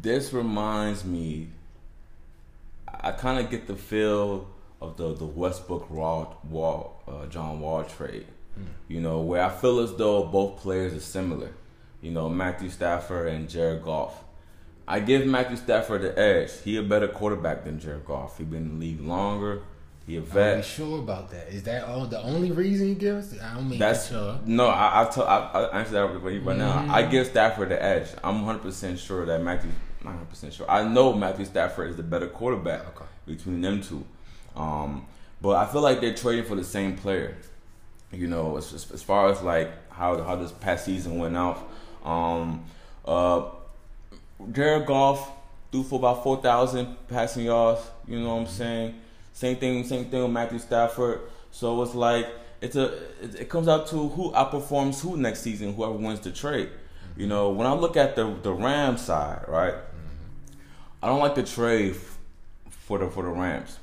this reminds me. I kind of get the feel of the the Westbrook Wall uh, John Wall trade. Mm. You know, where I feel as though both players are similar. You know, Matthew Stafford and Jared Goff. I give Matthew Stafford the edge. He a better quarterback than Jared Goff. He been in the league longer. He a vet. You sure about that? Is that all the only reason you give us? I don't mean that's sure. No, I I, t- I, I answer that right mm-hmm. now. I give Stafford the edge. I'm 100 percent sure that Matthew. Not 100 percent sure. I know Matthew Stafford is the better quarterback okay. between them two. Um, but I feel like they're trading for the same player. You know, as, as far as like how how this past season went out. Um, uh, Jared Goff threw for about four thousand passing yards. You know what I'm saying? Same thing, same thing with Matthew Stafford. So it's like it's a it, it comes out to who outperforms who next season, whoever wins the trade. You know, when I look at the the Rams side, right? I don't like the trade for the for the Rams,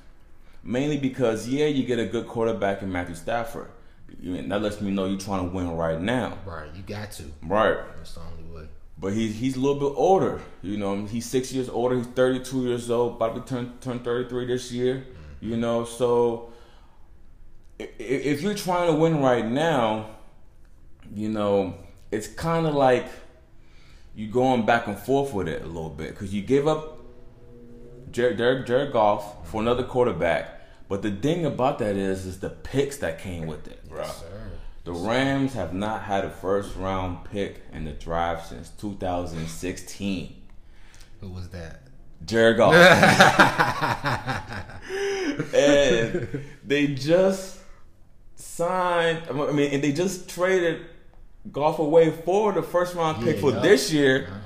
mainly because yeah, you get a good quarterback in Matthew Stafford. That lets me know you're trying to win right now. Right, you got to. Right. That's the only way. But he's he's a little bit older. You know, he's six years older. He's 32 years old. About to turn turn 33 this year. Mm-hmm. You know, so if you're trying to win right now, you know, it's kind of like you going back and forth with it a little bit because you give up Jared, Jared, Jared Goff for another quarterback. But the thing about that is, is the picks that came with it, bro. Yes, the Rams have not had a first round pick in the draft since 2016. Who was that? Jared Goff. and they just signed. I mean, and they just traded Goff away for the first round pick yeah, for yeah. this year, uh-huh.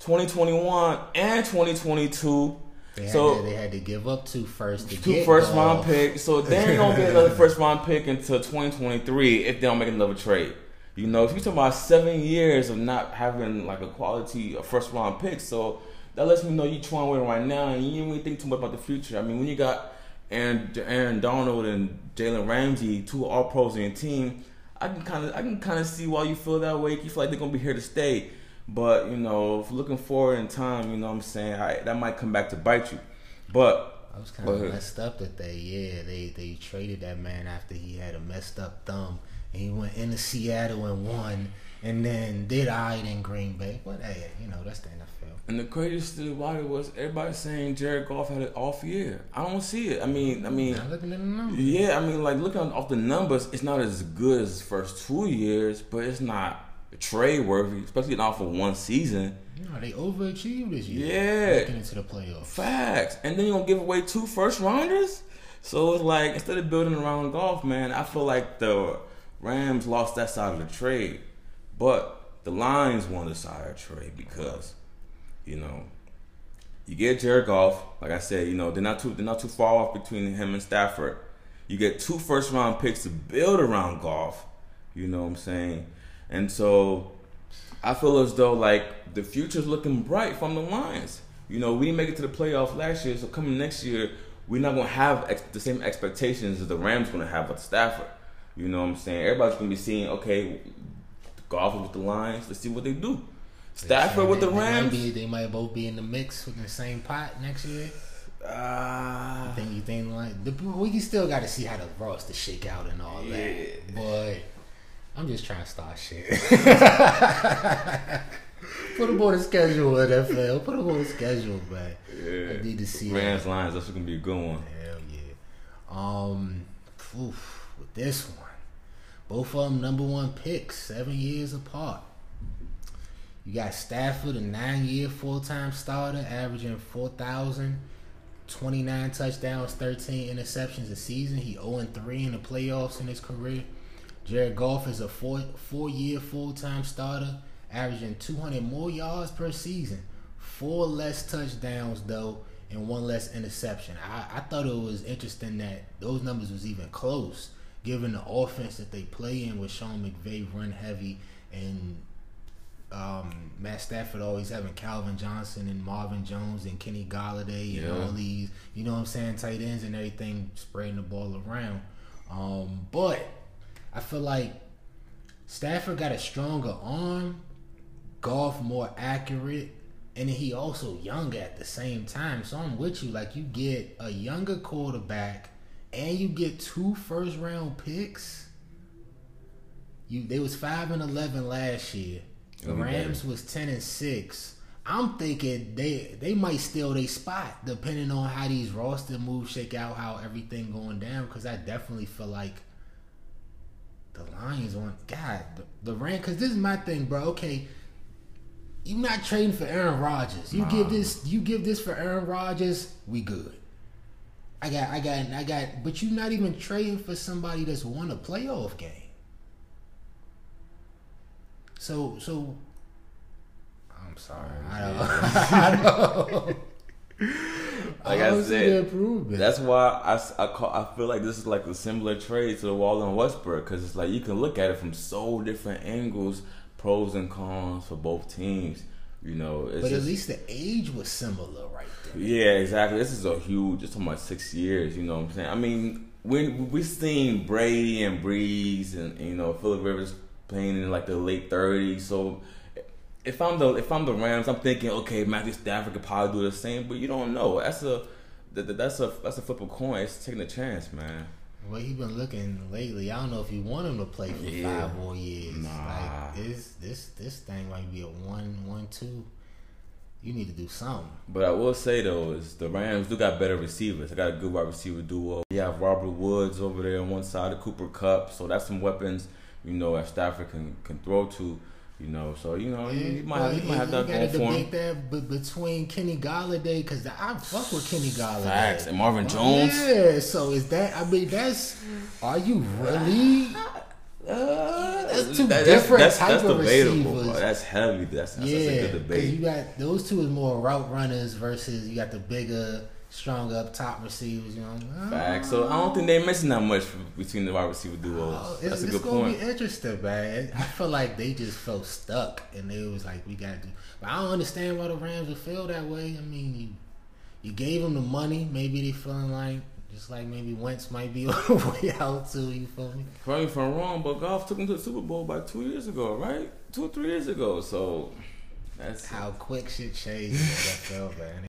2021 and 2022. They so to, they had to give up two first to two first round picks. So they ain't gonna get another first round pick until 2023 if they don't make another trade. You know, if you're talking about seven years of not having like a quality a first round pick, so that lets me know you're trying to win right now and you don't really think too much about the future. I mean, when you got Aaron, Aaron Donald and Jalen Ramsey, two All Pros in your team, I can kind of I can kind of see why you feel that way. You feel like they're gonna be here to stay, but you know, looking forward in time, you know what I'm saying I, that might come back to bite you. But I was kind of messed up that they yeah they they traded that man after he had a messed up thumb and he went into Seattle and won and then did I in Green Bay. But hey, you know that's the NFL. And the craziest thing about it was everybody saying Jared Goff had an off year. I don't see it. I mean, I mean, yeah, I mean, like looking off the numbers, it's not as good as the first two years, but it's not trade worthy, especially not for one season. No, they overachieved this year. Yeah, making it to the playoffs. Facts, and then you gonna give away two first rounders. So it's like instead of building around Goff, man, I feel like the Rams lost that side of the trade, but the Lions won the side of the trade because you know, you get Jared Goff. Like I said, you know they're not too they're not too far off between him and Stafford. You get two first round picks to build around Goff. You know what I'm saying? And so I feel as though like the future's looking bright from the Lions. You know, we didn't make it to the playoff last year, so coming next year, we're not gonna have ex- the same expectations as the Rams gonna have with Stafford. You know what I'm saying? Everybody's gonna be seeing, okay, Goff with the Lions. Let's see what they do. Stafford with the Rams. They might, be, they might both be in the mix with the same pot next year. Uh, you think you think like the, we still got to see how the roster shake out and all yeah. that. But I'm just trying to start shit. Put them on the schedule, NFL. Put them on the schedule, man. Yeah. I need to see Rams Lions. That's gonna be a good one. Hell yeah. Um, oof, with this one, both of them number one picks, seven years apart. You got Stafford, a nine year full time starter, averaging 4,029 touchdowns, 13 interceptions a season. He 0 3 in the playoffs in his career. Jared Goff is a four four year full time starter, averaging 200 more yards per season. Four less touchdowns, though, and one less interception. I, I thought it was interesting that those numbers was even close, given the offense that they play in with Sean McVay run heavy and um, Matt Stafford always having Calvin Johnson and Marvin Jones and Kenny Golladay and all these, you know what I'm saying, tight ends and everything, spreading the ball around. Um, but I feel like Stafford got a stronger arm, Goff more accurate, and he also young at the same time. So I'm with you. Like you get a younger quarterback, and you get two first round picks. You they was five and eleven last year. The Rams was ten and six. I'm thinking they they might steal their spot depending on how these roster moves shake out, how everything going down. Because I definitely feel like the Lions want God the, the Rams. Because this is my thing, bro. Okay, you're not trading for Aaron Rodgers. You nah. give this you give this for Aaron Rodgers, we good. I got I got I got but you're not even trading for somebody that's won a playoff game. So so I'm sorry. I don't I know. like I, I said, that's why I, I, call, I feel like this is like a similar trade to the Wall and Westbrook because it's like you can look at it from so different angles pros and cons for both teams. You know, but just, at least the age was similar, right there. Yeah, exactly. This is a huge. It's about six years. You know what I'm saying? I mean, when we seen Brady and Brees and you know Philip Rivers playing in like the late 30s, so if I'm the if I'm the Rams, I'm thinking, okay, Matthew Stafford could probably do the same, but you don't know. That's a that's a that's a flip of coin. It's taking a chance, man way he's been looking lately, I don't know if you want him to play for yeah. five more years. Nah. Like this this this thing might be a one one two. You need to do something. But I will say though is the Rams do got better receivers. They got a good wide receiver duo. You have Robert Woods over there on one side, of Cooper Kupp, So that's some weapons you know that Stafford can can throw to. You know, so you know, yeah, you, might have, you might have that going for him. That b- between Kenny Golladay, because I fuck with Kenny Golladay. Facts and Marvin Jones. Yeah, so is that? I mean, that's. Are you really? Uh, that's two that, different that's, that's, type that's of receivers. That's heavy. That's, that's, yeah, that's a good debate. You got those two is more route runners versus you got the bigger strong up top receivers. You know, Fact. So I don't think they're missing that much between the wide receiver duos. Oh, That's a good point. It's gonna be interesting, man. I feel like they just felt stuck, and they was like, "We got to." But I don't understand why the Rams would feel that way. I mean, you you gave them the money. Maybe they feeling like. Just like maybe Wentz might be on the way out too, you feel me? Me if I'm wrong, but Goff took him to the Super Bowl about two years ago, right? Two or three years ago. So that's how quick shit changed in the NFL, man.